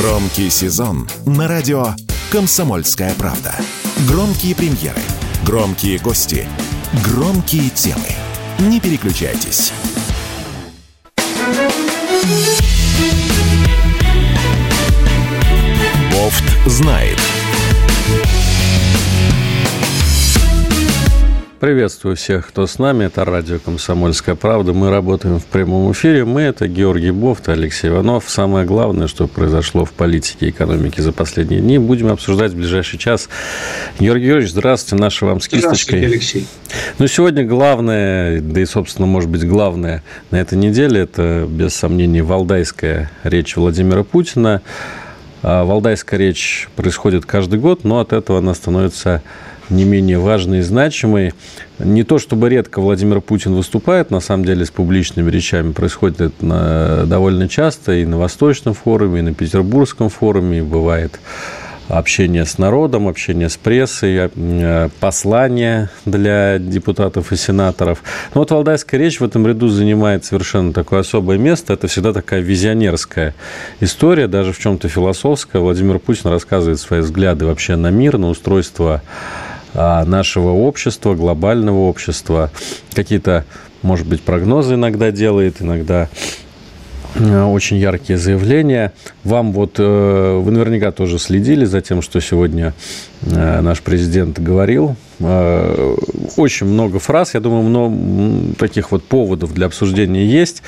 Громкий сезон на радио «Комсомольская правда». Громкие премьеры, громкие гости, громкие темы. Не переключайтесь. Бофт знает. Приветствую всех, кто с нами. Это радио «Комсомольская правда». Мы работаем в прямом эфире. Мы – это Георгий Бофт и Алексей Иванов. Самое главное, что произошло в политике и экономике за последние дни, будем обсуждать в ближайший час. Георгий Георгиевич, здравствуйте. Наша вам с кисточкой. Здравствуйте, Алексей. Ну, сегодня главное, да и, собственно, может быть, главное на этой неделе – это, без сомнений, валдайская речь Владимира Путина. А валдайская речь происходит каждый год, но от этого она становится не менее важный и значимый. Не то чтобы редко Владимир Путин выступает, на самом деле, с публичными речами. Происходит это довольно часто и на Восточном форуме, и на Петербургском форуме, бывает общение с народом, общение с прессой, э, послания для депутатов и сенаторов. Но вот Валдайская речь в этом ряду занимает совершенно такое особое место. Это всегда такая визионерская история, даже в чем-то философская. Владимир Путин рассказывает свои взгляды вообще на мир, на устройство нашего общества, глобального общества. Какие-то, может быть, прогнозы иногда делает, иногда очень яркие заявления. Вам вот, э, вы наверняка тоже следили за тем, что сегодня э, наш президент говорил Э, очень много фраз, я думаю, много таких вот поводов для обсуждения есть.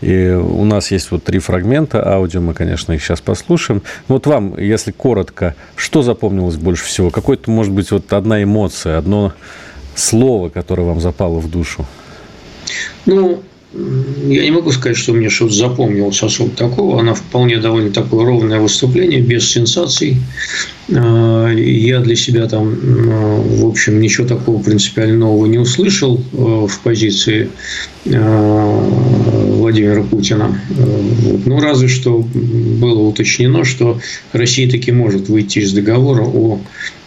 И у нас есть вот три фрагмента аудио, мы, конечно, их сейчас послушаем. Вот вам, если коротко, что запомнилось больше всего? Какой-то, может быть, вот одна эмоция, одно слово, которое вам запало в душу? Ну, я не могу сказать, что мне что-то запомнилось особо такого. Она вполне довольно такое ровное выступление, без сенсаций. А, я для себя там, в общем, ничего такого принципиально нового не услышал а, в позиции Владимира Путина. Ну, разве что было уточнено, что Россия таки может выйти из договора о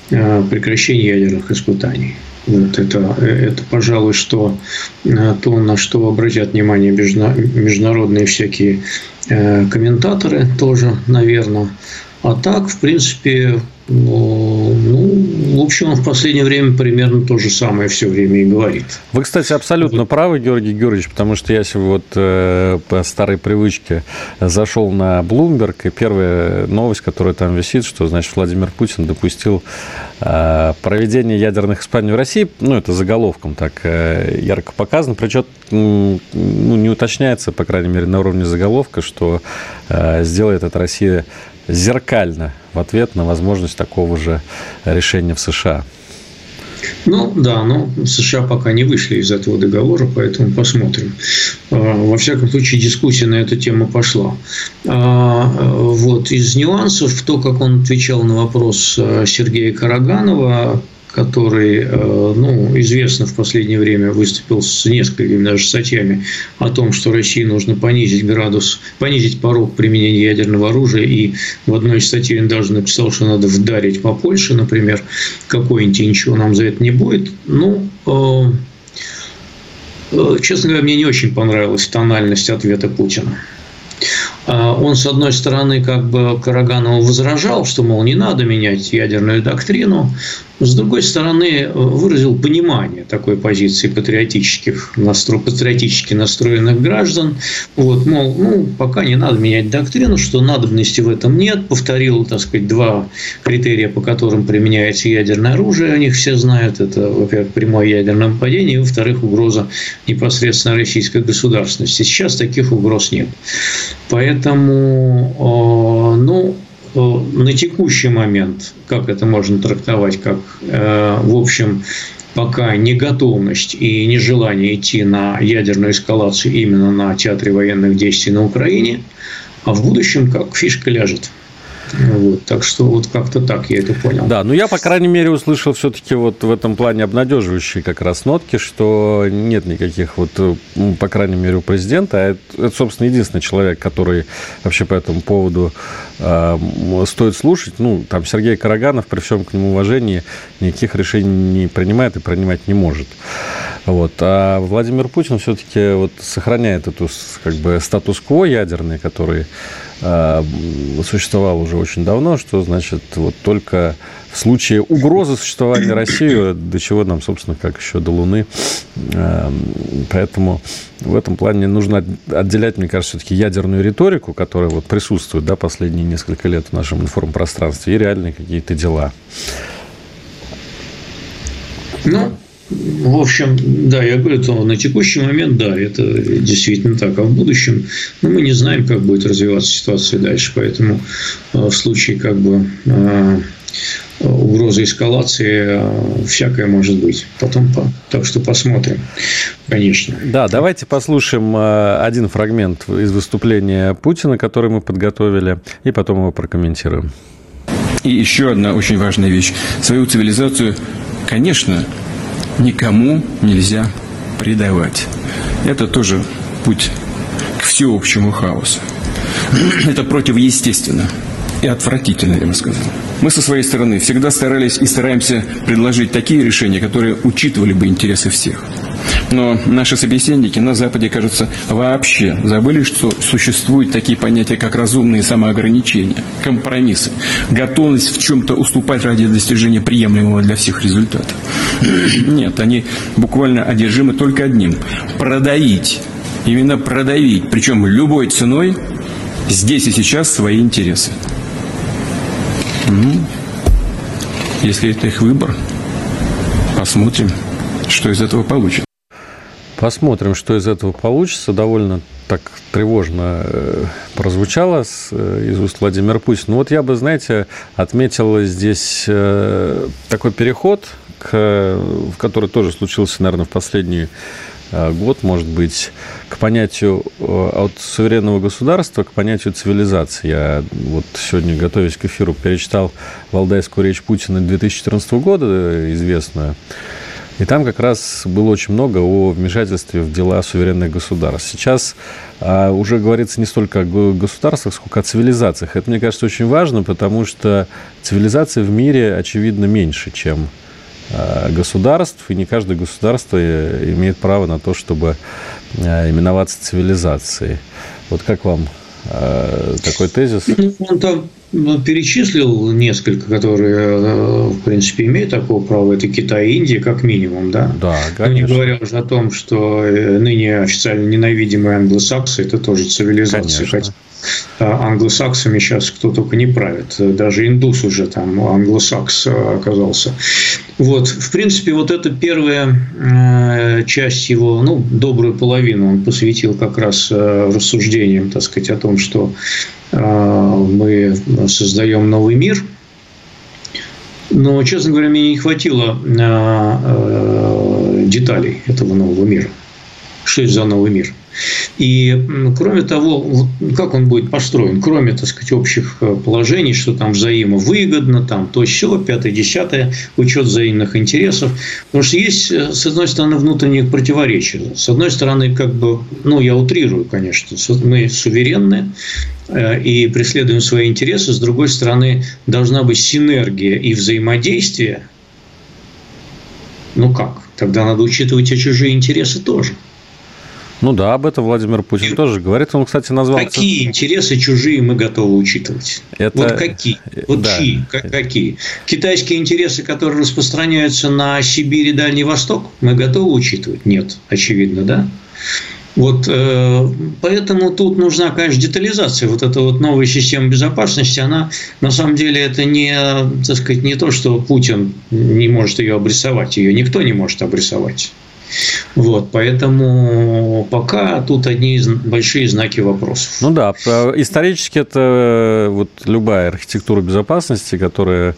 прекращении ядерных испытаний. Вот это, это, пожалуй, что э, то, на что обратят внимание международные всякие э, комментаторы тоже, наверное. А так, в принципе, ну, в общем, он в последнее время примерно то же самое все время и говорит. Вы, кстати, абсолютно правы, Георгий Георгиевич, потому что я сегодня вот э, по старой привычке зашел на Bloomberg, и первая новость, которая там висит, что, значит, Владимир Путин допустил э, проведение ядерных испытаний в России, ну, это заголовком так э, ярко показано, причем ну, не уточняется, по крайней мере, на уровне заголовка, что э, сделает это Россия зеркально в ответ на возможность такого же решения в США. Ну да, но США пока не вышли из этого договора, поэтому посмотрим. А, во всяком случае, дискуссия на эту тему пошла. А, вот из нюансов, то, как он отвечал на вопрос а, Сергея Караганова, который, э, ну, известно в последнее время выступил с несколькими даже статьями о том, что России нужно понизить градус, понизить порог применения ядерного оружия. И в одной из статей он даже написал, что надо вдарить по Польше, например, какой-нибудь, и ничего нам за это не будет. Ну, э, э, честно говоря, мне не очень понравилась тональность ответа Путина. А он, с одной стороны, как бы Караганову возражал, что, мол, не надо менять ядерную доктрину, с другой стороны, выразил понимание такой позиции патриотических, настро... патриотически настроенных граждан. Вот, мол, ну, пока не надо менять доктрину, что надобности в этом нет. Повторил, так сказать, два критерия, по которым применяется ядерное оружие. Они все знают. Это, во-первых, прямое ядерное нападение, и, во-вторых, угроза непосредственно российской государственности. Сейчас таких угроз нет. Поэтому, ну, на текущий момент, как это можно трактовать, как, э, в общем, пока не готовность и нежелание идти на ядерную эскалацию именно на театре военных действий на Украине, а в будущем как фишка ляжет. Вот, так что вот как-то так я это понял. Да, ну я, по крайней мере, услышал все-таки вот в этом плане обнадеживающие как раз нотки, что нет никаких вот, по крайней мере, у президента, а это, это собственно, единственный человек, который вообще по этому поводу э, стоит слушать. Ну, там Сергей Караганов, при всем к нему уважении, никаких решений не принимает и принимать не может. Вот. А Владимир Путин все-таки вот сохраняет эту как бы статус-кво ядерный, который существовал уже очень давно, что, значит, вот только в случае угрозы существования России, до чего нам, собственно, как еще до Луны. Э, поэтому в этом плане нужно отделять, мне кажется, все-таки ядерную риторику, которая вот присутствует да, последние несколько лет в нашем информпространстве, и реальные какие-то дела. Ну, в общем, да, я говорю, то на текущий момент, да, это действительно так. А в будущем, ну, мы не знаем, как будет развиваться ситуация дальше. Поэтому э, в случае как бы э, угрозы эскалации э, всякое может быть. Потом, так что посмотрим, конечно. Да, давайте послушаем один фрагмент из выступления Путина, который мы подготовили, и потом его прокомментируем. И еще одна очень важная вещь. Свою цивилизацию, конечно, никому нельзя предавать. Это тоже путь к всеобщему хаосу. Это противоестественно и отвратительно, я бы сказал. Мы со своей стороны всегда старались и стараемся предложить такие решения, которые учитывали бы интересы всех. Но наши собеседники на Западе, кажется, вообще забыли, что существуют такие понятия, как разумные самоограничения, компромиссы, готовность в чем-то уступать ради достижения приемлемого для всех результата. Нет, они буквально одержимы только одним – продавить. Именно продавить, причем любой ценой, здесь и сейчас свои интересы. Если это их выбор, посмотрим, что из этого получится. Посмотрим, что из этого получится. Довольно так тревожно э, прозвучало э, из уст Владимира Путина. Ну вот я бы, знаете, отметил здесь э, такой переход, который тоже случился, наверное, в последние год, может быть, к понятию от суверенного государства к понятию цивилизации. Я вот сегодня, готовясь к эфиру, перечитал валдайскую речь Путина 2014 года, известную, и там как раз было очень много о вмешательстве в дела суверенных государств. Сейчас а, уже говорится не столько о государствах, сколько о цивилизациях. Это, мне кажется, очень важно, потому что цивилизаций в мире, очевидно, меньше, чем а, государств, и не каждое государство э, имеет право на то, чтобы а, именоваться цивилизацией. Вот как вам а, такой тезис? Ну, там ну, перечислил несколько, которые, э, в принципе, имеют такого права. Это Китай и Индия, как минимум, да? Да, конечно. Не говоря уже о том, что э, ныне официально ненавидимые англосаксы – это тоже цивилизация. Конечно. Хотя англосаксами сейчас кто только не правит. Даже индус уже там англосакс оказался. Вот, в принципе, вот эта первая э, часть его, ну, добрую половину он посвятил как раз рассуждениям, так сказать, о том, что а, мы создаем новый мир. Но, честно говоря, мне не хватило а, а, деталей этого нового мира. Что это за новый мир? И, кроме того, как он будет построен, кроме, так сказать, общих э, положений, что там взаимовыгодно, там то все, пятое, десятое, учет взаимных интересов. Потому что есть, э, с одной стороны, внутренние противоречия. С одной стороны, как бы, ну, я утрирую, конечно, мы суверенны, э, и преследуем свои интересы. С другой стороны, должна быть синергия и взаимодействие. Ну как? Тогда надо учитывать и чужие интересы тоже. Ну да, об этом Владимир Путин и тоже говорит. Он, кстати, назвал... Какие интересы чужие мы готовы учитывать? Это... Вот какие? Вот да. чьи? Какие? Китайские интересы, которые распространяются на Сибирь и Дальний Восток, мы готовы учитывать? Нет, очевидно, да? Вот, э, поэтому тут нужна, конечно, детализация. Вот эта вот новая система безопасности, она на самом деле это не, так сказать, не то, что Путин не может ее обрисовать, ее никто не может обрисовать. Вот, поэтому пока тут одни большие знаки вопросов. Ну да, исторически это вот любая архитектура безопасности, которая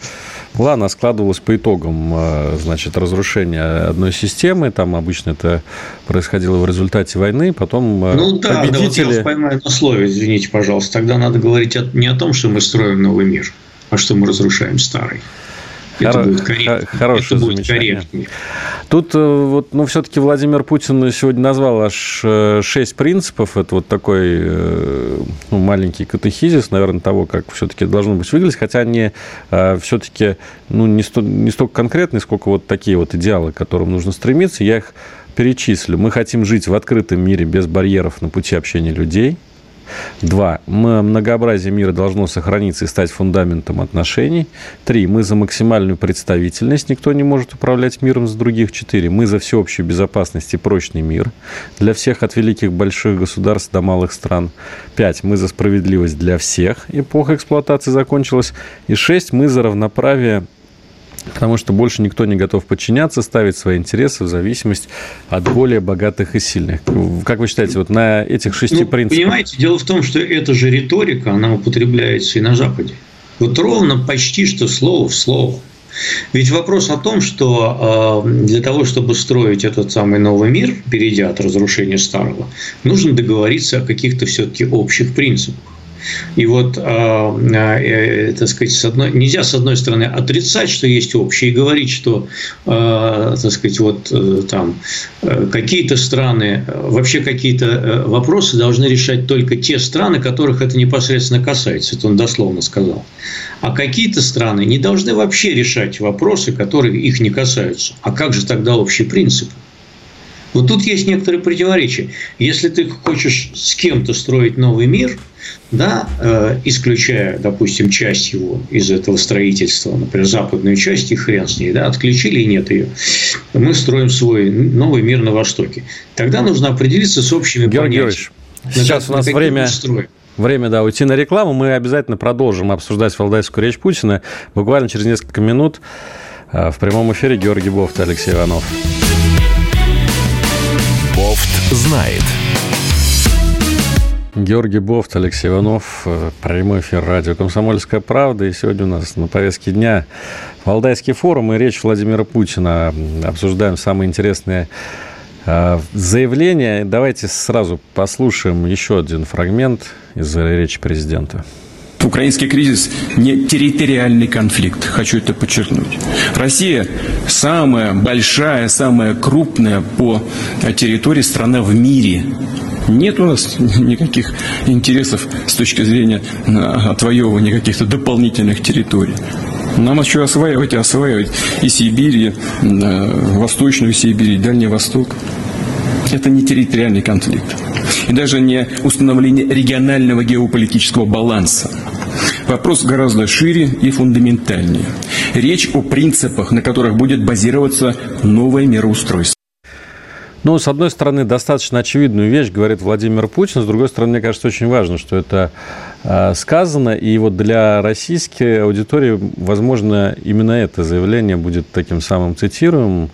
была, она складывалась по итогам э, значит, разрушения одной системы. Там обычно это происходило в результате войны. Потом э, ну, да, победители... Да, вот я поймаю на слове, извините, пожалуйста. Тогда надо говорить не о том, что мы строим новый мир, а что мы разрушаем старый. Это Хор... будет. Хорошее это будет корректнее. Тут э, вот, ну, все-таки Владимир Путин сегодня назвал аж э, шесть принципов. Это вот такой э, ну, маленький катехизис, наверное, того, как все-таки должно быть выглядеть. Хотя они все-таки ну, не, сто, не столько конкретные, сколько вот такие вот идеалы, к которым нужно стремиться. Я их перечислю. Мы хотим жить в открытом мире без барьеров на пути общения людей – Два. Многообразие мира должно сохраниться и стать фундаментом отношений. Три. Мы за максимальную представительность. Никто не может управлять миром с других. Четыре. Мы за всеобщую безопасность и прочный мир. Для всех от великих больших государств до малых стран. Пять. Мы за справедливость для всех. Эпоха эксплуатации закончилась. И шесть. Мы за равноправие потому что больше никто не готов подчиняться, ставить свои интересы в зависимость от более богатых и сильных. Как вы считаете, вот на этих шести ну, принципах... Понимаете, дело в том, что эта же риторика, она употребляется и на Западе. Вот ровно почти что слово в слово. Ведь вопрос о том, что э, для того, чтобы строить этот самый новый мир, перейдя от разрушения старого, нужно договориться о каких-то все-таки общих принципах. И вот, а, э, так сказать, с одной, нельзя, с одной стороны, отрицать, что есть общее, и говорить, что, э, так сказать, вот э, там какие-то страны, вообще какие-то вопросы должны решать только те страны, которых это непосредственно касается. Это он дословно сказал. А какие-то страны не должны вообще решать вопросы, которые их не касаются. А как же тогда общий принцип? Вот тут есть некоторые противоречия. Если ты хочешь с кем-то строить новый мир, да, э, исключая, допустим, часть его из этого строительства, например, западную часть, и хрен с ней, да, отключили и нет ее, мы строим свой новый мир на Востоке. Тогда нужно определиться с общими Георгий понятиями. Сейчас у нас время... Время, да, уйти на рекламу. Мы обязательно продолжим обсуждать валдайскую речь Путина. Буквально через несколько минут э, в прямом эфире Георгий Бофт и Алексей Иванов. Бофт знает. Георгий Бофт, Алексей Иванов, э, прямой эфир радио «Комсомольская правда». И сегодня у нас на повестке дня Валдайский форум и речь Владимира Путина. Обсуждаем самые интересные э, заявления. Давайте сразу послушаем еще один фрагмент из речи президента. Украинский кризис не территориальный конфликт, хочу это подчеркнуть. Россия самая большая, самая крупная по территории страна в мире. Нет у нас никаких интересов с точки зрения а, отвоевывания каких-то дополнительных территорий. Нам еще осваивать и осваивать и Сибирь, и э, Восточную Сибирь, и Дальний Восток. Это не территориальный конфликт. И даже не установление регионального геополитического баланса. Вопрос гораздо шире и фундаментальнее. Речь о принципах, на которых будет базироваться новое мироустройство. Ну, с одной стороны, достаточно очевидную вещь говорит Владимир Путин, с другой стороны, мне кажется, очень важно, что это э, сказано, и вот для российской аудитории, возможно, именно это заявление будет таким самым цитируемым,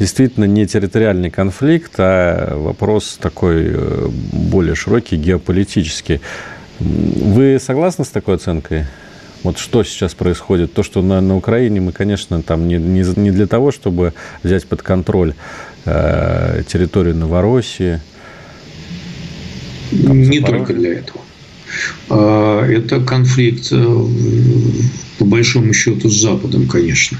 действительно не территориальный конфликт, а вопрос такой э, более широкий, геополитический. Вы согласны с такой оценкой? Вот что сейчас происходит? То, что на, на Украине мы, конечно, там не, не, не для того, чтобы взять под контроль э, территорию Новороссии. Там, не только для этого. А, это конфликт, э, по большому счету, с Западом, конечно.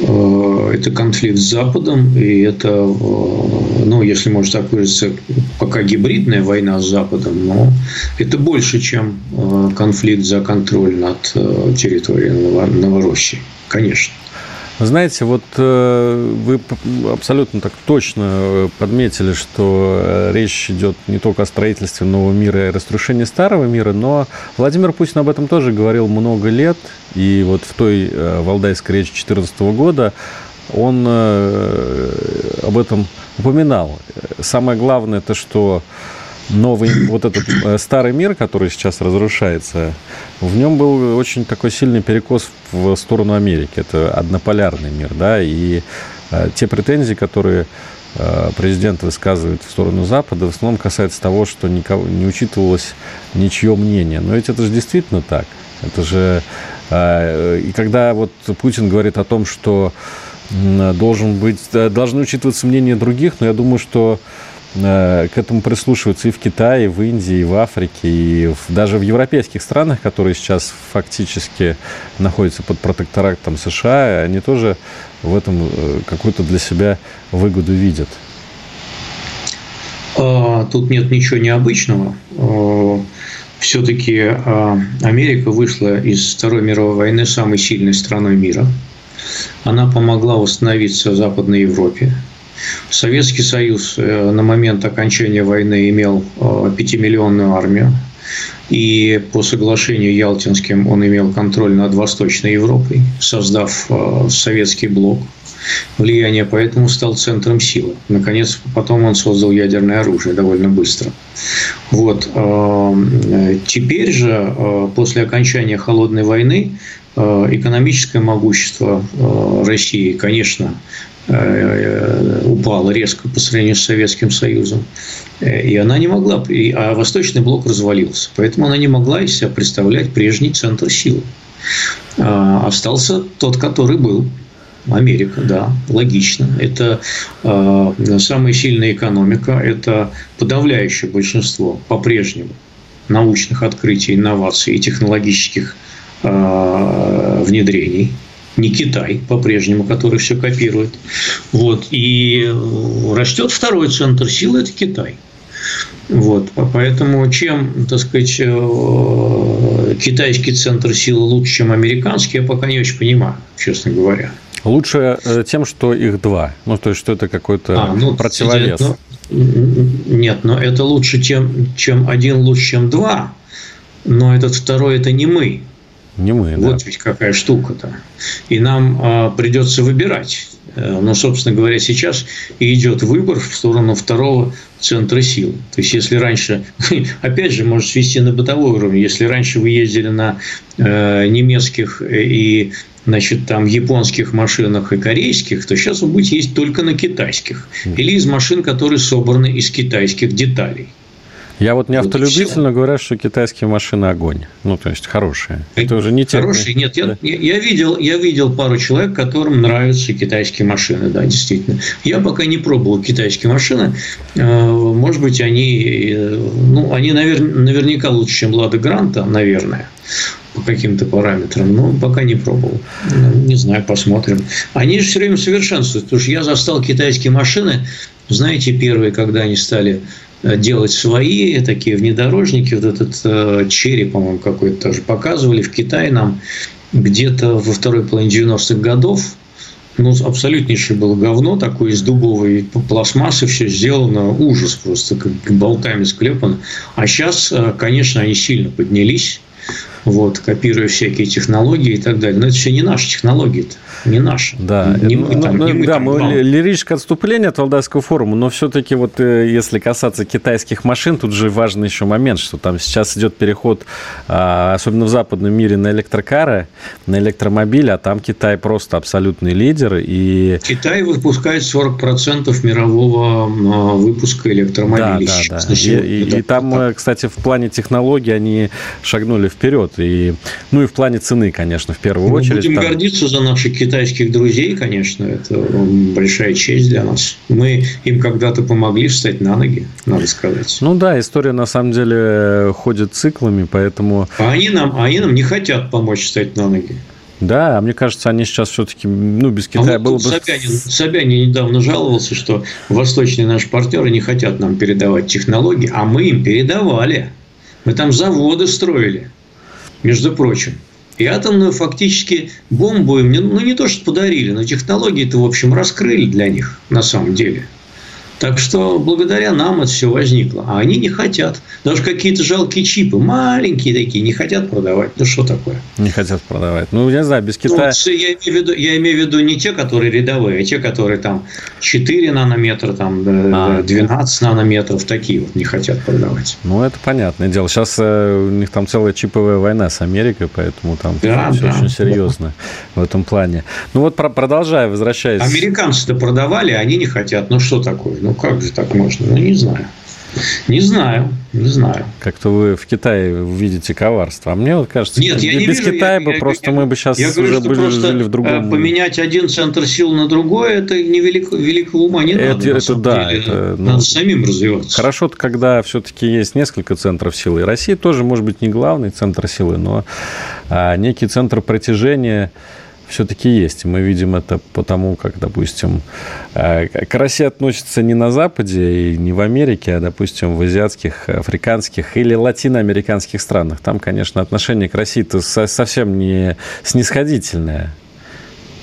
Э, это конфликт с Западом, и это, э, ну, если можно так выразиться, пока гибридная война с Западом, но это больше, чем э, конфликт за контроль над территорией Новороссии, конечно. Знаете, вот э, вы абсолютно так точно э, подметили, что э, речь идет не только о строительстве нового мира и разрушении старого мира, но Владимир Путин об этом тоже говорил много лет. И вот в той валдайской речи 2014 года он об этом упоминал. Самое главное, это что новый, вот этот э, старый мир, который сейчас разрушается, в нем был очень такой сильный перекос в сторону Америки. Это однополярный мир, да, и э, те претензии, которые э, президент высказывает в сторону Запада, в основном касается того, что никого, не учитывалось ничье мнение. Но ведь это же действительно так. Это же... И когда вот Путин говорит о том, что должен быть, должны учитываться мнения других, но я думаю, что к этому прислушиваются и в Китае, и в Индии, и в Африке, и в, даже в европейских странах, которые сейчас фактически находятся под протекторатом США, они тоже в этом э, какую-то для себя выгоду видят. А, тут нет ничего необычного. А, Все-таки Америка вышла из Второй мировой войны самой сильной страной мира. Она помогла установиться в Западной Европе. Советский Союз э, на момент окончания войны имел пятимиллионную армию. И по соглашению Ялтинским он имел контроль над Восточной Европой, создав советский блок влияние, поэтому стал центром силы. Наконец, потом он создал ядерное оружие довольно быстро. Вот. Теперь же, после окончания Холодной войны, экономическое могущество России, конечно, Э, упала резко по сравнению с Советским Союзом. И она не могла, а Восточный блок развалился. Поэтому она не могла из себя представлять прежний центр силы. А, остался тот, который был. Америка, да, логично. Это э, самая сильная экономика, это подавляющее большинство по-прежнему научных открытий, инноваций и технологических э, внедрений не Китай по-прежнему, который все копирует. Вот. И растет второй центр силы – это Китай. Вот. Поэтому чем, так сказать, э, китайский центр силы лучше, чем американский, я пока не очень понимаю, честно говоря. Лучше э, тем, что их два. Ну, то есть, что это какой-то а, ну, противовес. Нет, ну, нет, но это лучше, чем, чем один лучше, чем два. Но этот второй – это не мы. Не мы, да. Вот ведь какая штука-то. И нам а, придется выбирать. Э, но, собственно говоря, сейчас и идет выбор в сторону второго центра сил. То есть, если раньше, опять же, может свести на бытовой уровень, если раньше вы ездили на э, немецких и значит, там японских машинах и корейских, то сейчас вы будете ездить только на китайских. Или из машин, которые собраны из китайских деталей. Я вот не автолюбитель, но говорят, что китайские машины огонь. Ну, то есть хорошие. Это уже не те. Хорошие, нет. Я, да. я, видел, я видел пару человек, которым нравятся китайские машины, да, действительно. Я пока не пробовал китайские машины. Э, может быть, они, э, ну, они навер, наверняка лучше, чем Лада Гранта, наверное по каким-то параметрам, но пока не пробовал. Не знаю, посмотрим. Они же все время совершенствуют, потому что я застал китайские машины, знаете, первые, когда они стали делать свои такие внедорожники. Вот этот э, черри, по-моему, какой-то тоже показывали в Китае нам где-то во второй половине 90-х годов. Ну, абсолютнейшее было говно, такое из дубовой пластмассы все сделано, ужас просто, как болтами склепано. А сейчас, э, конечно, они сильно поднялись вот, копируя всякие технологии и так далее. Но это все не наши технологии, -то, не наши. Да, не мы, ну, там, ну, не мы, да, там, мы лирическое отступление от Валдайского форума, но все-таки вот э, если касаться китайских машин, тут же важный еще момент, что там сейчас идет переход, а, особенно в западном мире, на электрокары, на электромобили, а там Китай просто абсолютный лидер. И... Китай выпускает 40% мирового а, выпуска электромобилей. Да, да, да. И, и, и там, э, кстати, в плане технологий они шагнули вперед. И, ну и в плане цены, конечно, в первую Мы очередь. Будем там... гордиться за наших китайских друзей, конечно. Это большая честь для нас. Мы им когда-то помогли встать на ноги, надо сказать. Ну да, история на самом деле ходит циклами, поэтому... А они нам, а они нам не хотят помочь встать на ноги. Да, а мне кажется, они сейчас все-таки, ну, без Китая а вот было бы... Собянин, Собянин недавно жаловался, что восточные наши партнеры не хотят нам передавать технологии, а мы им передавали. Мы там заводы строили между прочим. И атомную фактически бомбу им, ну не то что подарили, но технологии-то, в общем, раскрыли для них на самом деле – так что благодаря нам это все возникло. А они не хотят. Даже какие-то жалкие чипы, маленькие такие, не хотят продавать. Ну, что такое? Не хотят продавать. Ну, я знаю, без ну, Китая... Ну, я, имею в виду, я имею в виду не те, которые рядовые, а те, которые там 4 нанометра, там, а, 12 нанометров, такие вот не хотят продавать. Ну, это понятное дело. Сейчас э, у них там целая чиповая война с Америкой, поэтому там да, все да, очень серьезно да. в этом плане. Ну, вот продолжая, возвращаясь... Американцы-то продавали, а они не хотят. Ну, что такое? Ну, как же так можно? Ну, не знаю. Не знаю, не знаю. Как-то вы в Китае видите коварство. А мне вот кажется, Нет, я не без вижу, Китая я, бы я, просто я, мы бы сейчас я говорю, уже были, жили в другом. Э, поменять один центр сил на другой, это не велик, великого ума не это, надо. Это да, деле. это, ну, надо самим развиваться. Хорошо, когда все-таки есть несколько центров силы. Россия тоже может быть не главный центр силы, но а, некий центр притяжения все-таки есть. Мы видим это потому, как, допустим, э, к России относятся не на Западе и не в Америке, а, допустим, в азиатских, африканских или латиноамериканских странах. Там, конечно, отношение к России-то совсем не снисходительное.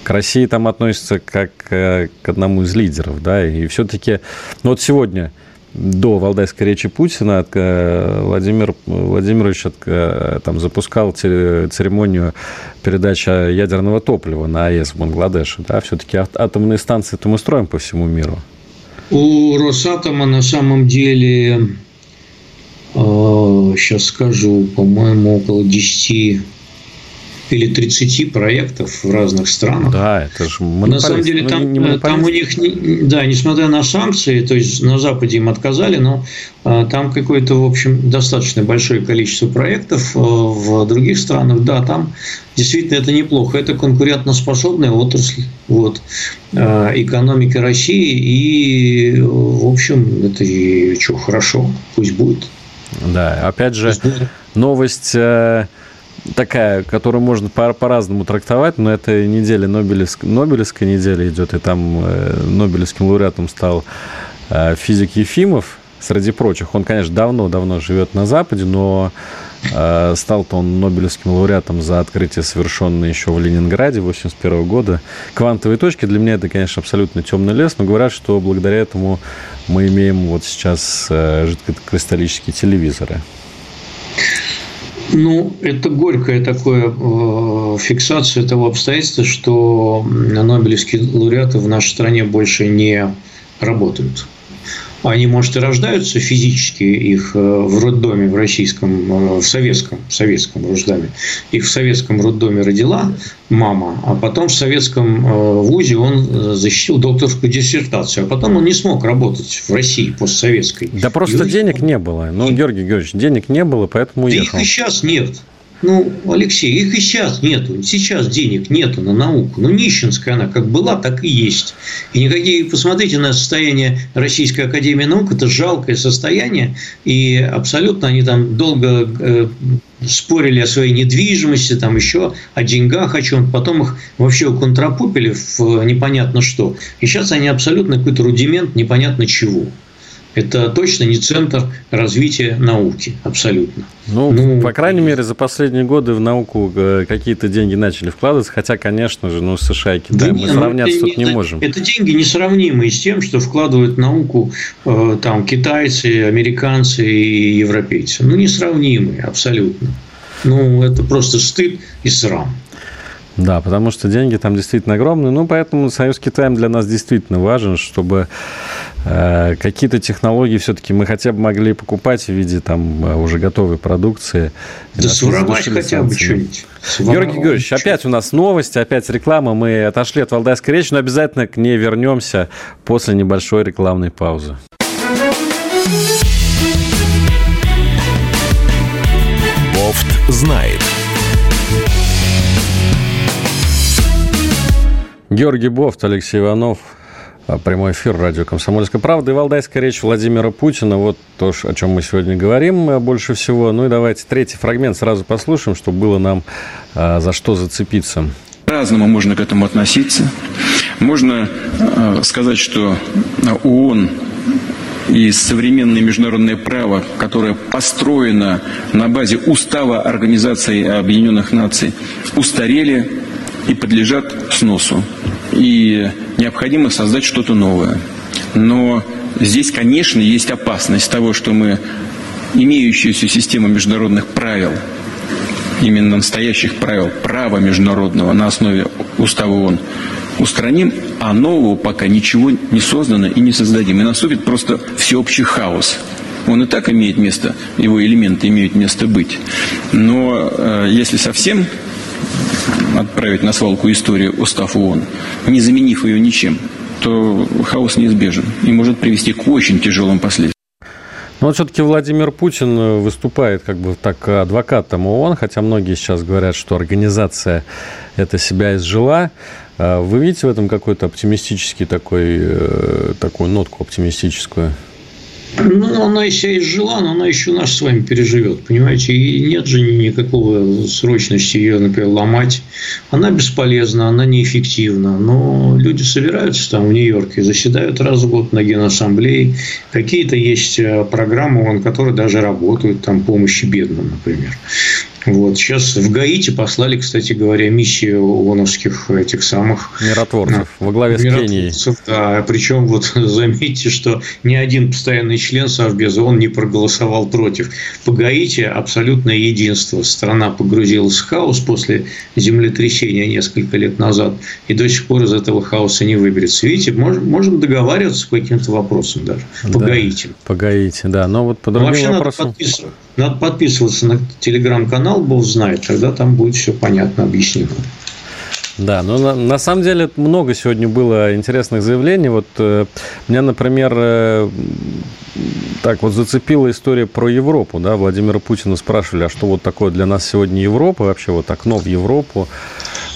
к России там относятся как к одному из лидеров, да, и все-таки, ну вот сегодня до Валдайской речи Путина Владимир Владимирович там запускал церемонию передачи ядерного топлива на АЭС в Бангладеше. Да? Все-таки атомные станции-то мы строим по всему миру. У Росатома на самом деле, сейчас э, скажу, по-моему, около 10 или 30 проектов в разных странах. Да, это же На самом деле ну, там, не там у них, да, несмотря на санкции, то есть на Западе им отказали, но а, там какое-то, в общем, достаточно большое количество проектов а, в других странах. Да, там действительно это неплохо. Это конкурентоспособная отрасль вот, экономики России. И, в общем, это и что, хорошо, пусть будет. Да, опять же, новость э, такая, которую можно по- по-разному трактовать, но это неделя Нобелевской, Нобелевская неделя идет, и там э, Нобелевским лауреатом стал э, физик Ефимов, среди прочих. Он, конечно, давно-давно живет на Западе, но э, стал-то он Нобелевским лауреатом за открытие, совершенное еще в Ленинграде 1981 года. Квантовые точки для меня это, конечно, абсолютно темный лес, но говорят, что благодаря этому мы имеем вот сейчас э, жидкокристаллические телевизоры. Ну, это горькая такая э, фиксация того обстоятельства, что Нобелевские лауреаты в нашей стране больше не работают. Они, может, и рождаются физически, их э, в роддоме в российском, э, в советском, в советском роддоме. Их в советском роддоме родила мама, а потом в советском э, вузе он защитил докторскую диссертацию, а потом он не смог работать в России постсоветской. Да просто и денег не было. Ну, Георгий Георгиевич, денег не было, поэтому уехал. Да их и сейчас нет. Ну, Алексей, их и сейчас нету. Сейчас денег нету на науку. Ну, нищенская она как была, так и есть. И никакие, посмотрите на состояние Российской Академии Наук, это жалкое состояние. И абсолютно они там долго э, спорили о своей недвижимости, там еще о деньгах, о чем Потом их вообще уконтрапупили в непонятно что. И сейчас они абсолютно какой-то рудимент непонятно чего. Это точно не центр развития науки, абсолютно. Ну, ну, по крайней мере, за последние годы в науку э, какие-то деньги начали вкладываться, хотя, конечно же, ну, США и Китай, да мы не, ну, сравняться это, тут не это, можем. Это деньги несравнимые с тем, что вкладывают в науку э, там, китайцы, американцы и европейцы. Ну, несравнимые абсолютно. Ну, это просто стыд и срам. Да, потому что деньги там действительно огромные. Ну, поэтому союз с Китаем для нас действительно важен, чтобы какие-то технологии все-таки мы хотя бы могли покупать в виде там э, уже готовой продукции. Да своровать хотя бы что-нибудь. Георгий Георгиевич, опять у нас новости, опять реклама. Мы отошли от Валдайской речи, но обязательно к ней вернемся после небольшой рекламной паузы. Бофт знает. Георгий Бофт, Алексей Иванов. А, прямой эфир радио «Комсомольская правда» и валдайская речь Владимира Путина. Вот то, о чем мы сегодня говорим э, больше всего. Ну и давайте третий фрагмент сразу послушаем, чтобы было нам а, за что зацепиться. По-разному можно к этому относиться. Можно э, сказать, что ООН и современное международное право, которое построено на базе устава Организации Объединенных Наций, устарели и подлежат сносу. И необходимо создать что-то новое. Но здесь, конечно, есть опасность того, что мы имеющуюся систему международных правил, именно настоящих правил права международного на основе устава ООН, устраним, а нового пока ничего не создано и не создадим. И наступит просто всеобщий хаос. Он и так имеет место, его элементы имеют место быть. Но э, если совсем отправить на свалку историю устав ООН, не заменив ее ничем, то хаос неизбежен и может привести к очень тяжелым последствиям. Но все-таки Владимир Путин выступает как бы так адвокатом ООН, хотя многие сейчас говорят, что организация это себя изжила. А вы видите в этом какой-то оптимистический такой, э, такую нотку оптимистическую? Ну, она и себя изжила, но она еще нас с вами переживет, понимаете? И нет же никакого срочности ее, например, ломать. Она бесполезна, она неэффективна. Но люди собираются там в Нью-Йорке, заседают раз в год на Генассамблее. Какие-то есть э, программы, которые даже работают, там, помощи бедным, например. Вот. Сейчас в Гаити послали, кстати говоря, миссию ООНовских этих самых... Миротворцев во главе с Кенией. Да, причем вот заметьте, что ни один постоянный член Совбеза он не проголосовал против. По Гаити абсолютное единство. Страна погрузилась в хаос после землетрясения несколько лет назад и до сих пор из этого хаоса не выберется. Видите, можем, можем договариваться по каким-то вопросам даже. По да, Гаити. По Гаити, да. Но вот по другим Вообще вопросам... Надо подписываться, надо подписываться на телеграм-канал, Бог знает, тогда там будет все понятно объяснено. Да, но на, на самом деле много сегодня было интересных заявлений. Вот э, меня, например, э, так вот зацепила история про Европу. Да? Владимира Путина спрашивали, а что вот такое для нас сегодня Европа, вообще вот окно в Европу.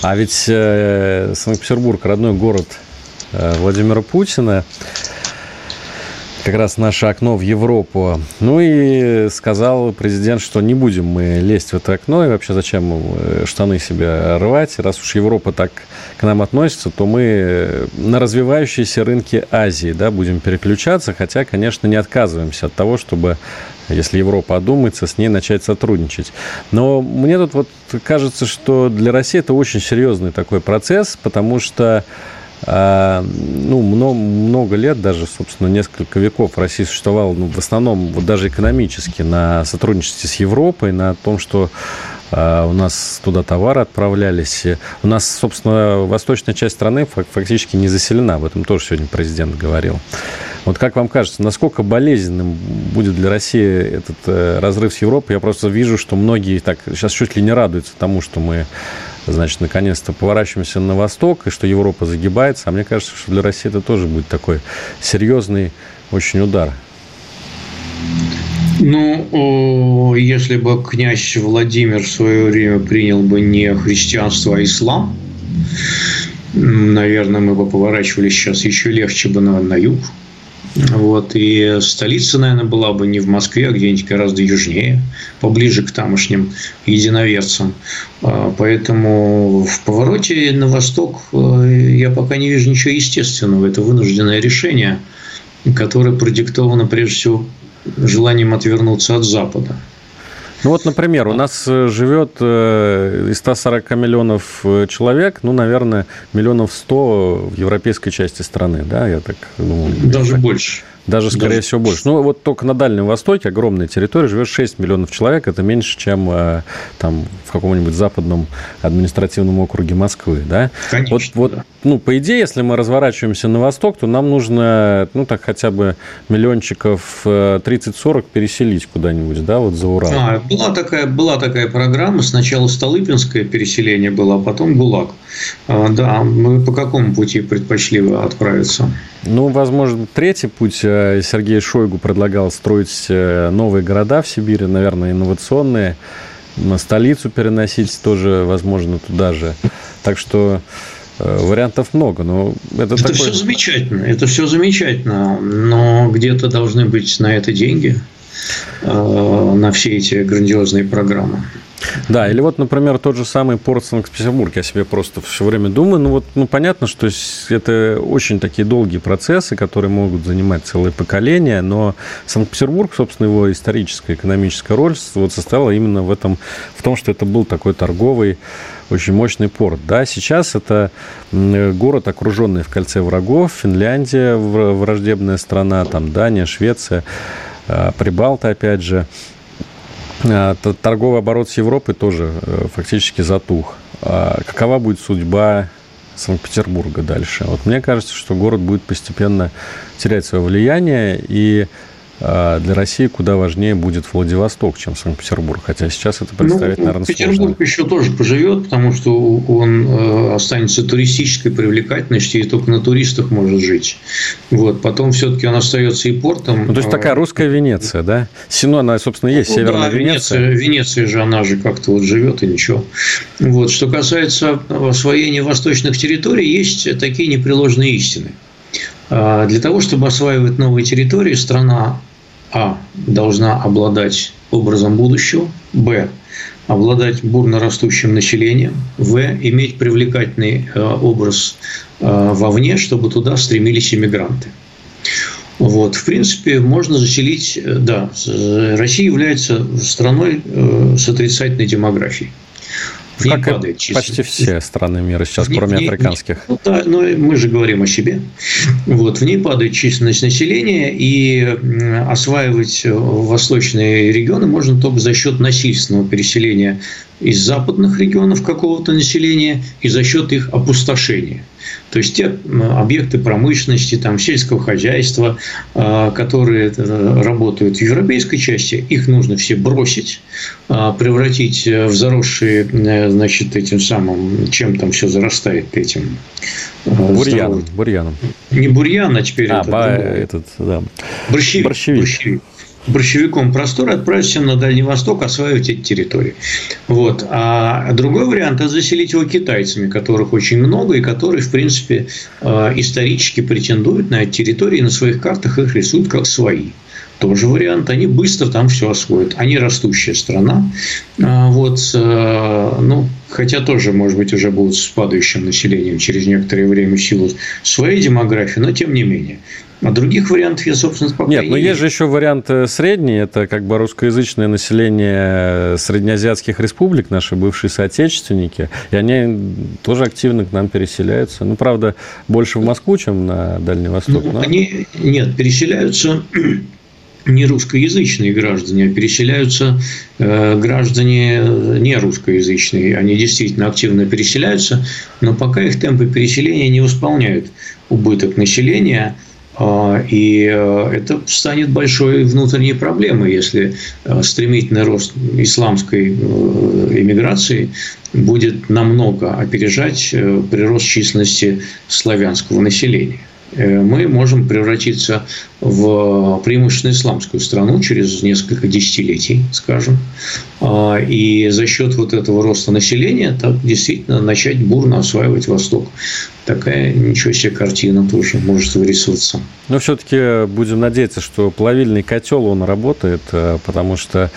А ведь э, Санкт-Петербург, родной город э, Владимира Путина, как раз наше окно в Европу. Ну и сказал президент, что не будем мы лезть в это окно, и вообще зачем э, штаны себе рвать. Раз уж Европа так к нам относится, то мы на развивающиеся рынки Азии да, будем переключаться, хотя, конечно, не отказываемся от того, чтобы если Европа одумается, с ней начать сотрудничать. Но мне тут вот кажется, что для России это очень серьезный такой процесс, потому что ну, много, много лет, даже, собственно, несколько веков Россия существовала, ну, в основном, вот даже экономически, на сотрудничестве с Европой, на том, что а, у нас туда товары отправлялись. У нас, собственно, восточная часть страны фактически не заселена. Об этом тоже сегодня президент говорил. Вот как вам кажется, насколько болезненным будет для России этот э, разрыв с Европой? Я просто вижу, что многие так сейчас чуть ли не радуются тому, что мы значит, наконец-то поворачиваемся на восток, и что Европа загибается. А мне кажется, что для России это тоже будет такой серьезный очень удар. Ну, если бы князь Владимир в свое время принял бы не христианство, а ислам, наверное, мы бы поворачивались сейчас еще легче бы на, на юг. Вот, и столица, наверное, была бы не в Москве, а где-нибудь гораздо южнее, поближе к тамошним единоверцам. А, поэтому в повороте на восток э, я пока не вижу ничего естественного. Это вынужденное решение, которое продиктовано прежде всего желанием отвернуться от Запада. Ну вот, например, у нас э, живет э, из 140 миллионов э, человек, ну, наверное, миллионов 100 в европейской части страны, да, я так думаю. Даже больше. Даже, скорее Даже... всего, больше. Ну, вот только на Дальнем Востоке огромная территория, живет 6 миллионов человек. Это меньше, чем э, там в каком-нибудь западном административном округе Москвы, да? Конечно, вот, вот, да. ну, по идее, если мы разворачиваемся на восток, то нам нужно, ну, так хотя бы миллиончиков 30-40 э, переселить куда-нибудь, да, вот за Урал. А, была такая, была такая программа. Сначала Столыпинское переселение было, а потом ГУЛАГ. А, да, мы по какому пути предпочли отправиться? Ну, возможно, третий путь э, Сергей Шойгу предлагал строить э, новые города в Сибири, наверное, инновационные. На столицу переносить тоже, возможно, туда же. Так что э, вариантов много, но это, это такой... все замечательно, это все замечательно, но где-то должны быть на это деньги, э, на все эти грандиозные программы. Да, или вот, например, тот же самый порт Санкт-Петербург. Я себе просто все время думаю, ну вот, ну понятно, что это очень такие долгие процессы, которые могут занимать целое поколение, но Санкт-Петербург, собственно, его историческая, экономическая роль вот состояла именно в этом, в том, что это был такой торговый очень мощный порт. Да, сейчас это город, окруженный в кольце врагов, Финляндия, враждебная страна, там Дания, Швеция, Прибалты, опять же. А, торговый оборот с Европой тоже э, фактически затух. А какова будет судьба Санкт-Петербурга дальше? Вот мне кажется, что город будет постепенно терять свое влияние, и а для России куда важнее будет Владивосток, чем Санкт-Петербург. Хотя сейчас это представить, ну, наверное, Петербург сложно. еще тоже поживет, потому что он э, останется туристической привлекательностью и только на туристах может жить. Вот. Потом все-таки он остается и портом. Ну, то есть такая русская Венеция, да? Сино, она, собственно, есть ну, северная да, Венеция. Венеция. Венеция же, она же как-то вот живет и ничего. Вот. Что касается освоения восточных территорий, есть такие непреложные истины. А, для того, чтобы осваивать новые территории, страна а. должна обладать образом будущего, Б. обладать бурно растущим населением, В. иметь привлекательный э, образ э, вовне, чтобы туда стремились иммигранты. Вот, в принципе, можно заселить, да, Россия является страной с отрицательной демографией. В ней как падает численность. Почти все страны мира сейчас, в кроме ней, африканских. Ну, да, но мы же говорим о себе. Вот, в ней падает численность населения, и осваивать восточные регионы можно только за счет насильственного переселения из западных регионов какого-то населения и за счет их опустошения. То есть те объекты промышленности, там, сельского хозяйства, а, которые э, работают в европейской части, их нужно все бросить, а, превратить в заросшие, э, значит, этим самым, чем там все зарастает этим э, Бурьяном. Бурьяном. Не бурьян, а теперь а, это, ба, этот, да. Борщевик. Борщевик. Борщевик борщевиком простор отправить на Дальний Восток осваивать эти территории. Вот. А другой вариант – это заселить его китайцами, которых очень много, и которые, в принципе, э, исторически претендуют на эти территории, на своих картах их рисуют как свои. Тоже вариант. Они быстро там все освоят. Они растущая страна. А, вот, э, ну, хотя тоже, может быть, уже будут с падающим населением через некоторое время в силу своей демографии, но тем не менее. А других вариантов я, собственно, пока Нет, но есть же еще вариант э, средний. Это как бы русскоязычное население среднеазиатских республик, наши бывшие соотечественники. И они тоже активно к нам переселяются. Ну, правда, больше в Москву, чем на Дальний Восток. Ну, но... Они, нет, переселяются не русскоязычные граждане, а переселяются э, граждане не русскоязычные. Они действительно активно переселяются, но пока их темпы переселения не восполняют убыток населения – а, и э, это станет большой внутренней проблемой, если э, стремительный рост исламской э, иммиграции будет намного опережать прирост численности славянского населения. Э, мы можем превратиться в преимущественно исламскую страну через несколько десятилетий, скажем. А, и за счет вот этого роста населения так действительно начать бурно осваивать Восток. Такая ничего себе картина тоже может вырисоваться. Но все-таки будем надеяться, что плавильный котел, он работает, э, потому что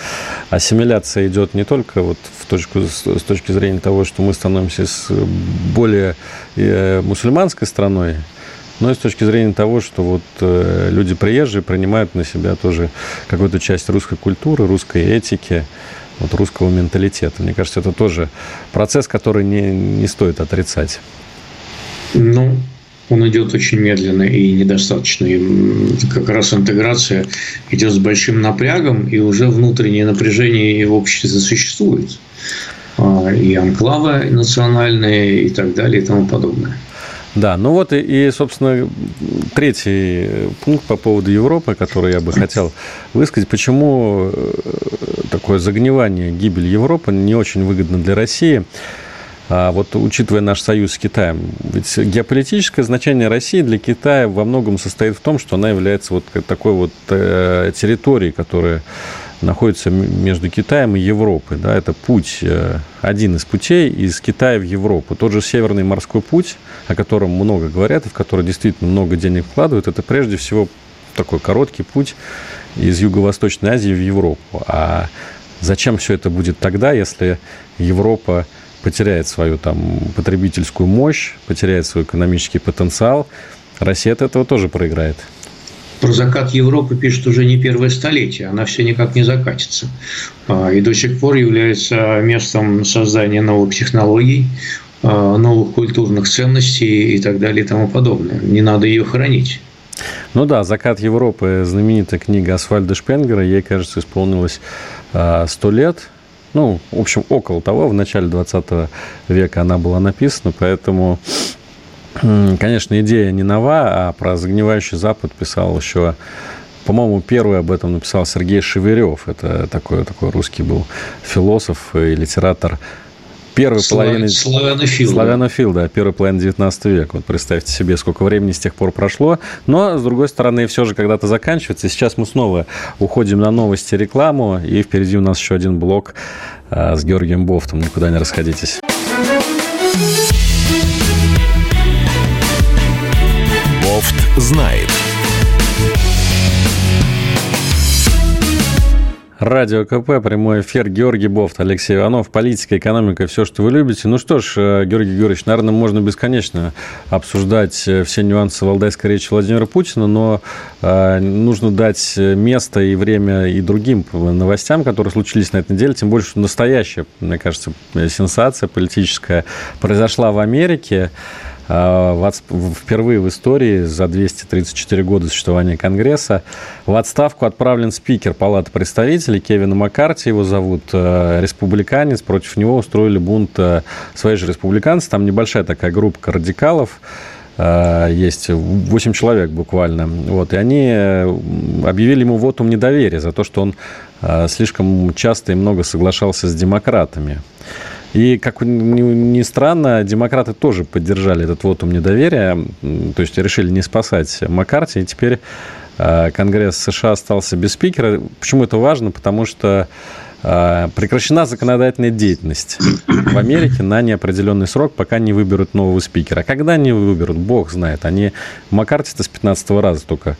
ассимиляция идет не только вот в точку, с точки зрения того, что мы становимся более э, мусульманской страной, но и с точки зрения того, что вот э, люди приезжие принимают на себя тоже какую-то часть русской культуры, русской этики, вот русского менталитета. Мне кажется, это тоже процесс, который не, не стоит отрицать. Ну, он идет очень медленно и недостаточно. И как раз интеграция идет с большим напрягом, и уже внутреннее напряжение в обществе существует. А, и анклавы национальные, и так далее, и тому подобное. Да, ну вот и, и, собственно, третий пункт по поводу Европы, который я бы хотел высказать. Почему э, такое загнивание, гибель Европы не очень выгодно для России? А вот учитывая наш союз с Китаем, ведь геополитическое значение России для Китая во многом состоит в том, что она является вот такой вот э, территорией, которая находится между Китаем и Европой. Да, это путь, э, один из путей из Китая в Европу. Тот же Северный морской путь, о котором много говорят и в который действительно много денег вкладывают, это прежде всего такой короткий путь из Юго-Восточной Азии в Европу. А зачем все это будет тогда, если Европа потеряет свою там потребительскую мощь, потеряет свой экономический потенциал, Россия от этого тоже проиграет про закат Европы пишет уже не первое столетие, она все никак не закатится. А, и до сих пор является местом создания новых технологий, а, новых культурных ценностей и так далее и тому подобное. Не надо ее хранить. Ну да, «Закат Европы» – знаменитая книга Асфальда Шпенгера. Ей, кажется, исполнилось а, сто лет. Ну, в общем, около того, в начале 20 века она была написана, поэтому Конечно, идея не нова, а про загнивающий Запад писал еще по-моему, первый об этом написал Сергей Шеверев. Это такой, такой русский был философ и литератор первой Слав... половины... Славянофил. Славянофил, да, первой половины 19 века. Вот представьте себе, сколько времени с тех пор прошло. Но, с другой стороны, все же когда-то заканчивается. Сейчас мы снова уходим на новости, рекламу, и впереди у нас еще один блок а, с Георгием Бофтом. Никуда не расходитесь. Знает. Радио КП, прямой эфир, Георгий Бофт, Алексей Иванов, политика, экономика, все, что вы любите. Ну что ж, э, Георгий Георгиевич, наверное, можно бесконечно обсуждать э, все нюансы валдайской речи Владимира Путина, но э, нужно дать место и время и другим новостям, которые случились на этой неделе, тем больше, что настоящая, мне кажется, сенсация политическая произошла в Америке. А, впервые в истории за 234 года существования Конгресса в отставку отправлен спикер Палаты представителей Кевина Маккарти, его зовут э, республиканец, против него устроили бунт э, свои же республиканцы, там небольшая такая группа радикалов, э, есть 8 человек буквально. Вот, и они объявили ему вотум недоверия за то, что он слишком часто и много соглашался с демократами. И, как ни странно, демократы тоже поддержали этот вотум недоверия, то есть решили не спасать Маккарти, и теперь а, Конгресс США остался без спикера. Почему это важно? Потому что прекращена законодательная деятельность в Америке на неопределенный срок, пока не выберут нового спикера. Когда они выберут, бог знает. Они Маккарти-то с 15 раза только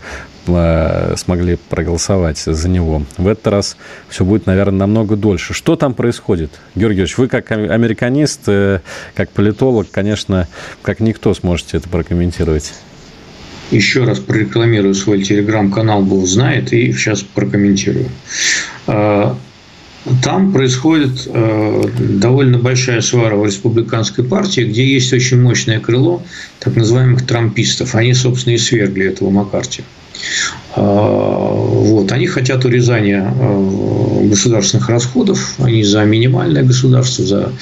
а, смогли проголосовать за него. В этот раз все будет, наверное, намного дольше. Что там происходит? Георгий Георгиевич, вы как американист, э, как политолог, конечно, как никто сможете это прокомментировать. Еще раз прорекламирую свой телеграм-канал «Бог знает» и сейчас прокомментирую. Там происходит э, довольно большая свара в республиканской партии, где есть очень мощное крыло так называемых трампистов. Они, собственно, и свергли этого Маккарти. А, вот. Они хотят урезания э, государственных расходов, они за минимальное государство, за...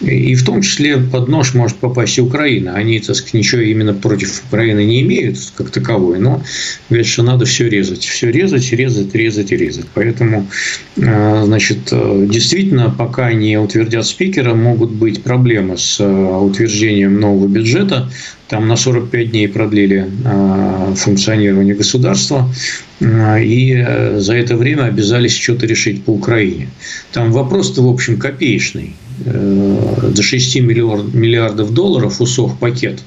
и в том числе под нож может попасть и Украина. Они, так сказать, ничего именно против Украины не имеют как таковой, но говорят, что надо все резать, все резать, резать, резать и резать. Поэтому, э, значит, э, действительно, пока не утвердят спикера, могут быть проблемы с утверждением нового бюджета, там на 45 дней продлили а, функционирование государства а, и э, за это время обязались что-то решить по Украине. Там вопрос-то, в общем, копеечный. Э, до 6 миллиардов долларов усох пакет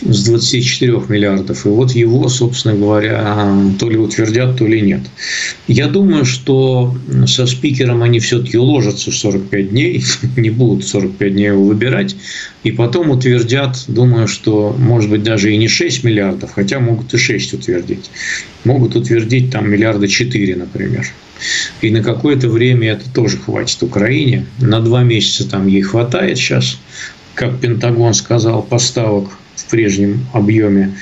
с 24 миллиардов. И вот его, собственно говоря, то ли утвердят, то ли нет. Я думаю, что со спикером они все-таки уложатся в 45 дней, не будут 45 дней его выбирать, и потом утвердят, думаю, что может быть даже и не 6 миллиардов, хотя могут и 6 утвердить. Могут утвердить там миллиарда 4, например. И на какое-то время это тоже хватит Украине. На два месяца там ей хватает сейчас, как Пентагон сказал, поставок в прежнем объеме.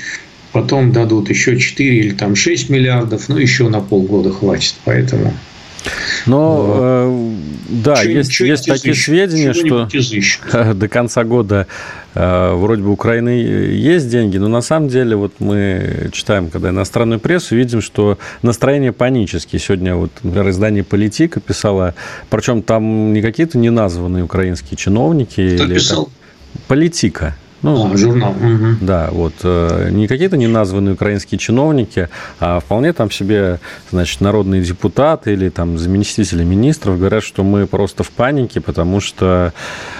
Потом дадут еще 4 или там 6 миллиардов, ну, еще на полгода хватит. Поэтому но, э, да, что, есть, что есть такие сведения, что до конца года э, вроде бы Украины есть деньги, но на самом деле вот мы читаем, когда иностранную прессу, видим, что настроение панические. Сегодня вот, например, издание «Политика» писало, причем там не какие-то неназванные украинские чиновники. Кто или писал? Это, «Политика». Ну, а, журнал. Угу. Да, вот э, не какие-то неназванные украинские чиновники, а вполне там себе, значит, народные депутаты или там заместители министров говорят, что мы просто в панике, потому что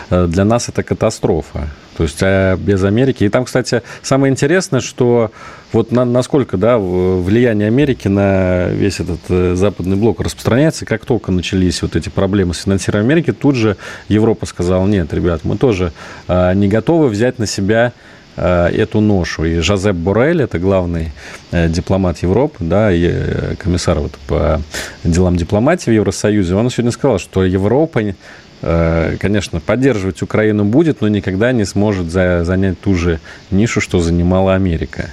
э, для нас это катастрофа. То есть а без Америки. И там, кстати, самое интересное, что вот на, насколько да, влияние Америки на весь этот э, западный блок распространяется, как только начались вот эти проблемы с финансированием Америки, тут же Европа сказала, нет, ребят, мы тоже а, не готовы взять на себя а, эту ношу. И Жозеп Борель, это главный э, дипломат Европы, да, и э, комиссар вот по делам дипломатии в Евросоюзе, он сегодня сказал, что Европа Э, конечно, поддерживать Украину будет, но никогда не сможет занять ту же нишу, что занимала Америка.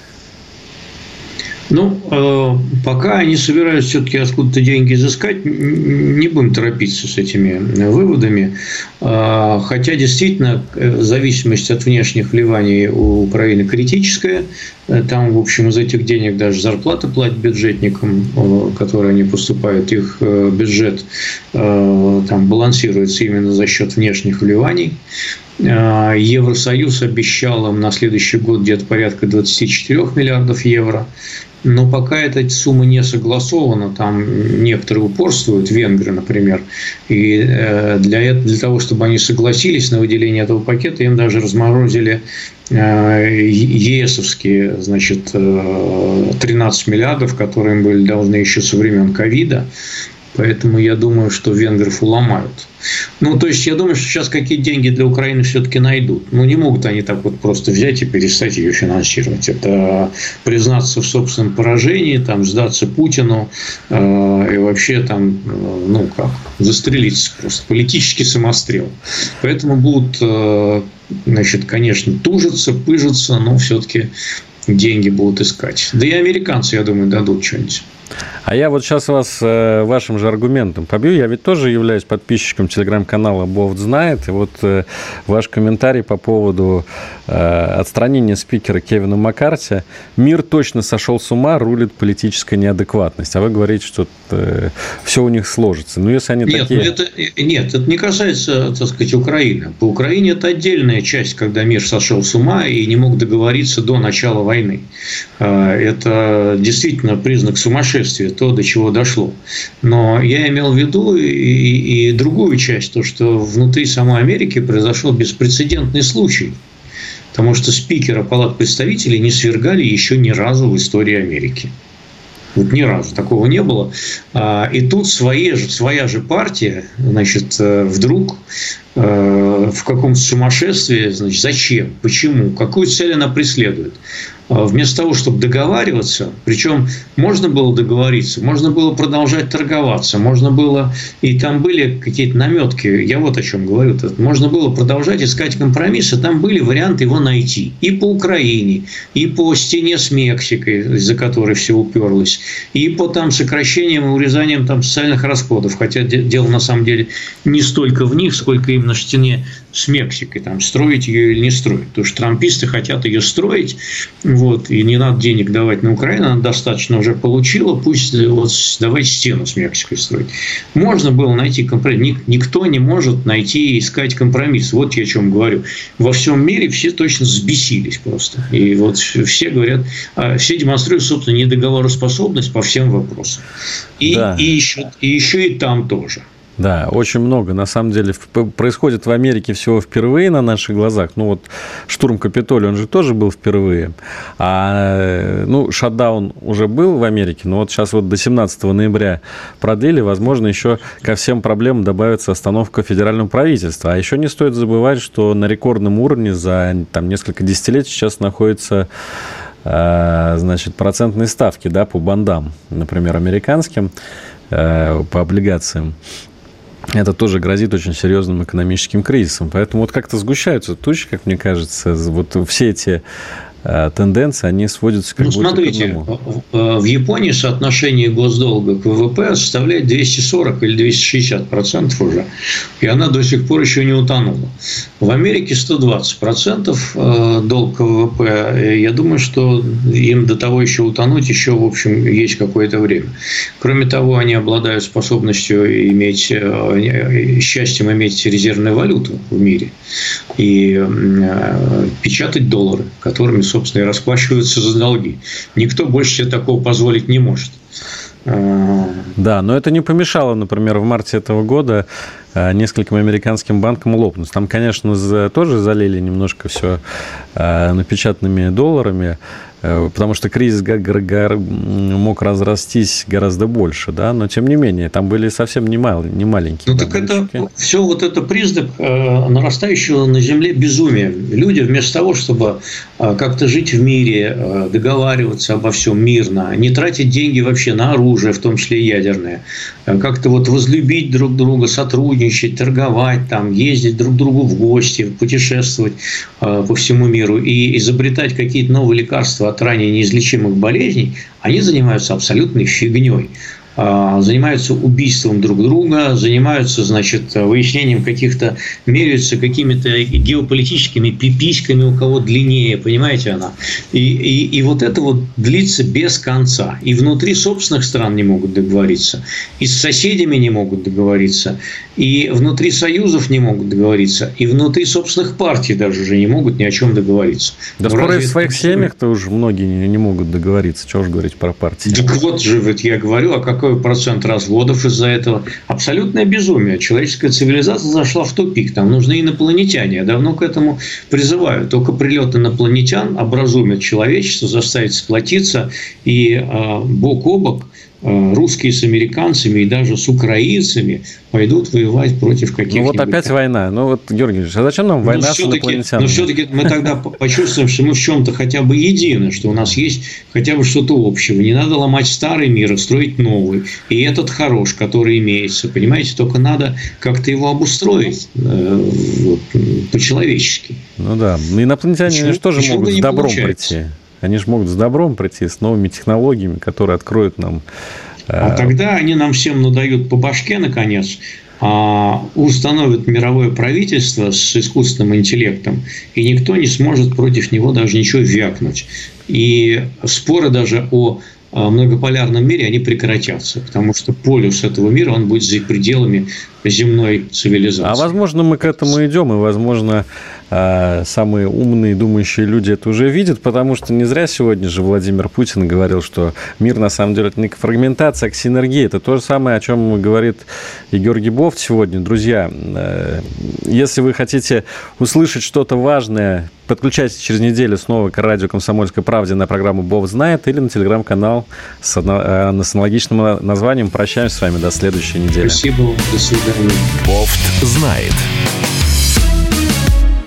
Ну, э, пока они собираются все-таки откуда-то деньги изыскать, не будем торопиться с этими выводами. Э, хотя действительно э, зависимость от внешних вливаний у Украины критическая. Там, в общем, из этих денег даже зарплаты платят бюджетникам, которые они поступают. Их бюджет там балансируется именно за счет внешних вливаний. Евросоюз обещал им на следующий год где-то порядка 24 миллиардов евро. Но пока эта сумма не согласована, там некоторые упорствуют, венгры, например, и э, для, для того, чтобы они согласились на выделение этого пакета, им даже разморозили э, ЕСовские, значит, 13 э, миллиардов, которые им были должны еще со времен ковида. Поэтому я думаю, что венгров уломают. Ну, то есть, я думаю, что сейчас какие деньги для Украины все-таки найдут. Ну, не могут они так вот просто взять и перестать ее финансировать. Это признаться в собственном поражении, там, сдаться Путину э, и вообще там, э, ну, как, застрелиться просто. Политический самострел. Поэтому будут, э, значит, конечно, тужиться, пыжиться, но все-таки деньги будут искать. Да и американцы, я думаю, дадут что-нибудь. А я вот сейчас вас э, вашим же аргументом побью. Я ведь тоже являюсь подписчиком телеграм-канала Бовт знает. И вот э, ваш комментарий по поводу э, отстранения спикера Кевина Маккарти. Мир точно сошел с ума, рулит политическая неадекватность. А вы говорите, что все у них сложится. Ну, если они нет, такие... Ну, это, нет, это не касается, так сказать, Украины. По Украине это отдельная часть, когда мир сошел с ума и не мог договориться до начала войны. Это действительно признак сумасшествия то, до чего дошло. Но я имел в виду и, и, и другую часть, то, что внутри самой Америки произошел беспрецедентный случай. Потому что спикера Палат представителей не свергали еще ни разу в истории Америки. Вот ни разу такого не было. А, и тут свои своя же партия, значит, э, вдруг э, в каком-то сумасшествии, значит, зачем, почему, какую цель она преследует. А вместо того, чтобы договариваться, причем можно было договориться, можно было продолжать торговаться, можно было, и там были какие-то наметки, я вот о чем говорю, можно было продолжать искать компромиссы, там были варианты его найти. И по Украине, и по стене с Мексикой, из-за которой все уперлось, и по там сокращениям и урезаниям там социальных расходов, хотя дело на самом деле не столько в них, сколько именно в стене с Мексикой, там, строить ее или не строить. Потому что трамписты хотят ее строить, вот, и не надо денег давать на Украину, она достаточно уже получила, пусть вот, давайте стену с Мексикой строить. Можно было найти компромисс. Никто не может найти и искать компромисс. Вот я о чем говорю. Во всем мире все точно взбесились просто. И вот все говорят, а, все демонстрируют, собственно, недоговороспособность по всем вопросам. И, да. и, еще, и еще и там тоже. Да, очень много. На самом деле происходит в Америке всего впервые на наших глазах. Ну вот штурм Капитолия, он же тоже был впервые. А, ну, шатдаун уже был в Америке, но вот сейчас вот до 17 ноября продлили. Возможно, еще ко всем проблемам добавится остановка федерального правительства. А еще не стоит забывать, что на рекордном уровне за там, несколько десятилетий сейчас находится а, значит, процентные ставки да, по бандам, например, американским, а, по облигациям это тоже грозит очень серьезным экономическим кризисом. Поэтому вот как-то сгущаются тучи, как мне кажется, вот все эти тенденции, они сводятся как ну, смотрите, в Японии соотношение госдолга к ВВП составляет 240 или 260 процентов уже, и она до сих пор еще не утонула. В Америке 120 процентов э, долг к ВВП. Я думаю, что им до того еще утонуть еще, в общем, есть какое-то время. Кроме того, они обладают способностью иметь, э, счастьем иметь резервную валюту в мире и печатать доллары, которыми собственно, и расплачиваются за долги. Никто больше себе такого позволить не может. Да, но это не помешало, например, в марте этого года э, нескольким американским банкам лопнуть. Там, конечно, тоже залили немножко все э, напечатанными долларами, потому что кризис мог разрастись гораздо больше, да, но тем не менее, там были совсем не, мал, не маленькие. Ну, так это все вот это признак э, нарастающего на Земле безумия. Люди вместо того, чтобы э, как-то жить в мире, договариваться обо всем мирно, не тратить деньги вообще на оружие, в том числе ядерное, как-то вот возлюбить друг друга, сотрудничать, торговать, там, ездить друг к другу в гости, путешествовать по всему миру и изобретать какие-то новые лекарства от ранее неизлечимых болезней, они занимаются абсолютной фигней. А, занимаются убийством друг друга, занимаются, значит, выяснением каких-то, меряются какими-то геополитическими пиписьками, у кого длиннее, понимаете она. И, и, и вот это вот длится без конца. И внутри собственных стран не могут договориться, и с соседями не могут договориться, и внутри союзов не могут договориться, и внутри собственных партий даже уже не могут ни о чем договориться. Да Но скоро в своих семьях-то уже многие не, не могут договориться. Чего же говорить про партии? Так вот же, вот я говорю, а как какой процент разводов из-за этого. Абсолютное безумие. Человеческая цивилизация зашла в тупик. Там нужны инопланетяне. Я давно к этому призываю. Только прилет инопланетян образумит человечество, заставит сплотиться и э, бок о бок русские с американцами и даже с украинцами пойдут воевать против каких-то. Ну вот опять война. Ну вот, Георгий Ильич, а зачем нам война но с инопланетянами? Но все-таки мы тогда почувствуем, что мы в чем-то хотя бы едины, что у нас есть хотя бы что-то общего. Не надо ломать старый мир и строить новый. И этот хорош, который имеется. Понимаете, только надо как-то его обустроить э, вот, по-человечески. Ну да. Инопланетяне почему, же тоже могут с добром получается? прийти. Они же могут с добром прийти, с новыми технологиями, которые откроют нам а тогда они нам всем надают по башке, наконец, а, установят мировое правительство с искусственным интеллектом, и никто не сможет против него даже ничего вякнуть. И споры даже о многополярном мире, они прекратятся, потому что полюс этого мира, он будет за пределами земной цивилизации. А возможно, мы к этому идем, и, возможно, а, самые умные, думающие люди это уже видят, потому что не зря сегодня же Владимир Путин говорил, что мир на самом деле это не фрагментация, а к синергии. Это то же самое, о чем говорит и Георгий Бофт сегодня. Друзья, э, если вы хотите услышать что-то важное, подключайтесь через неделю снова к радио «Комсомольской правде» на программу «Бов знает» или на телеграм-канал с, э, с аналогичным названием. Прощаемся с вами до следующей недели. Спасибо, до свидания. Бофт знает.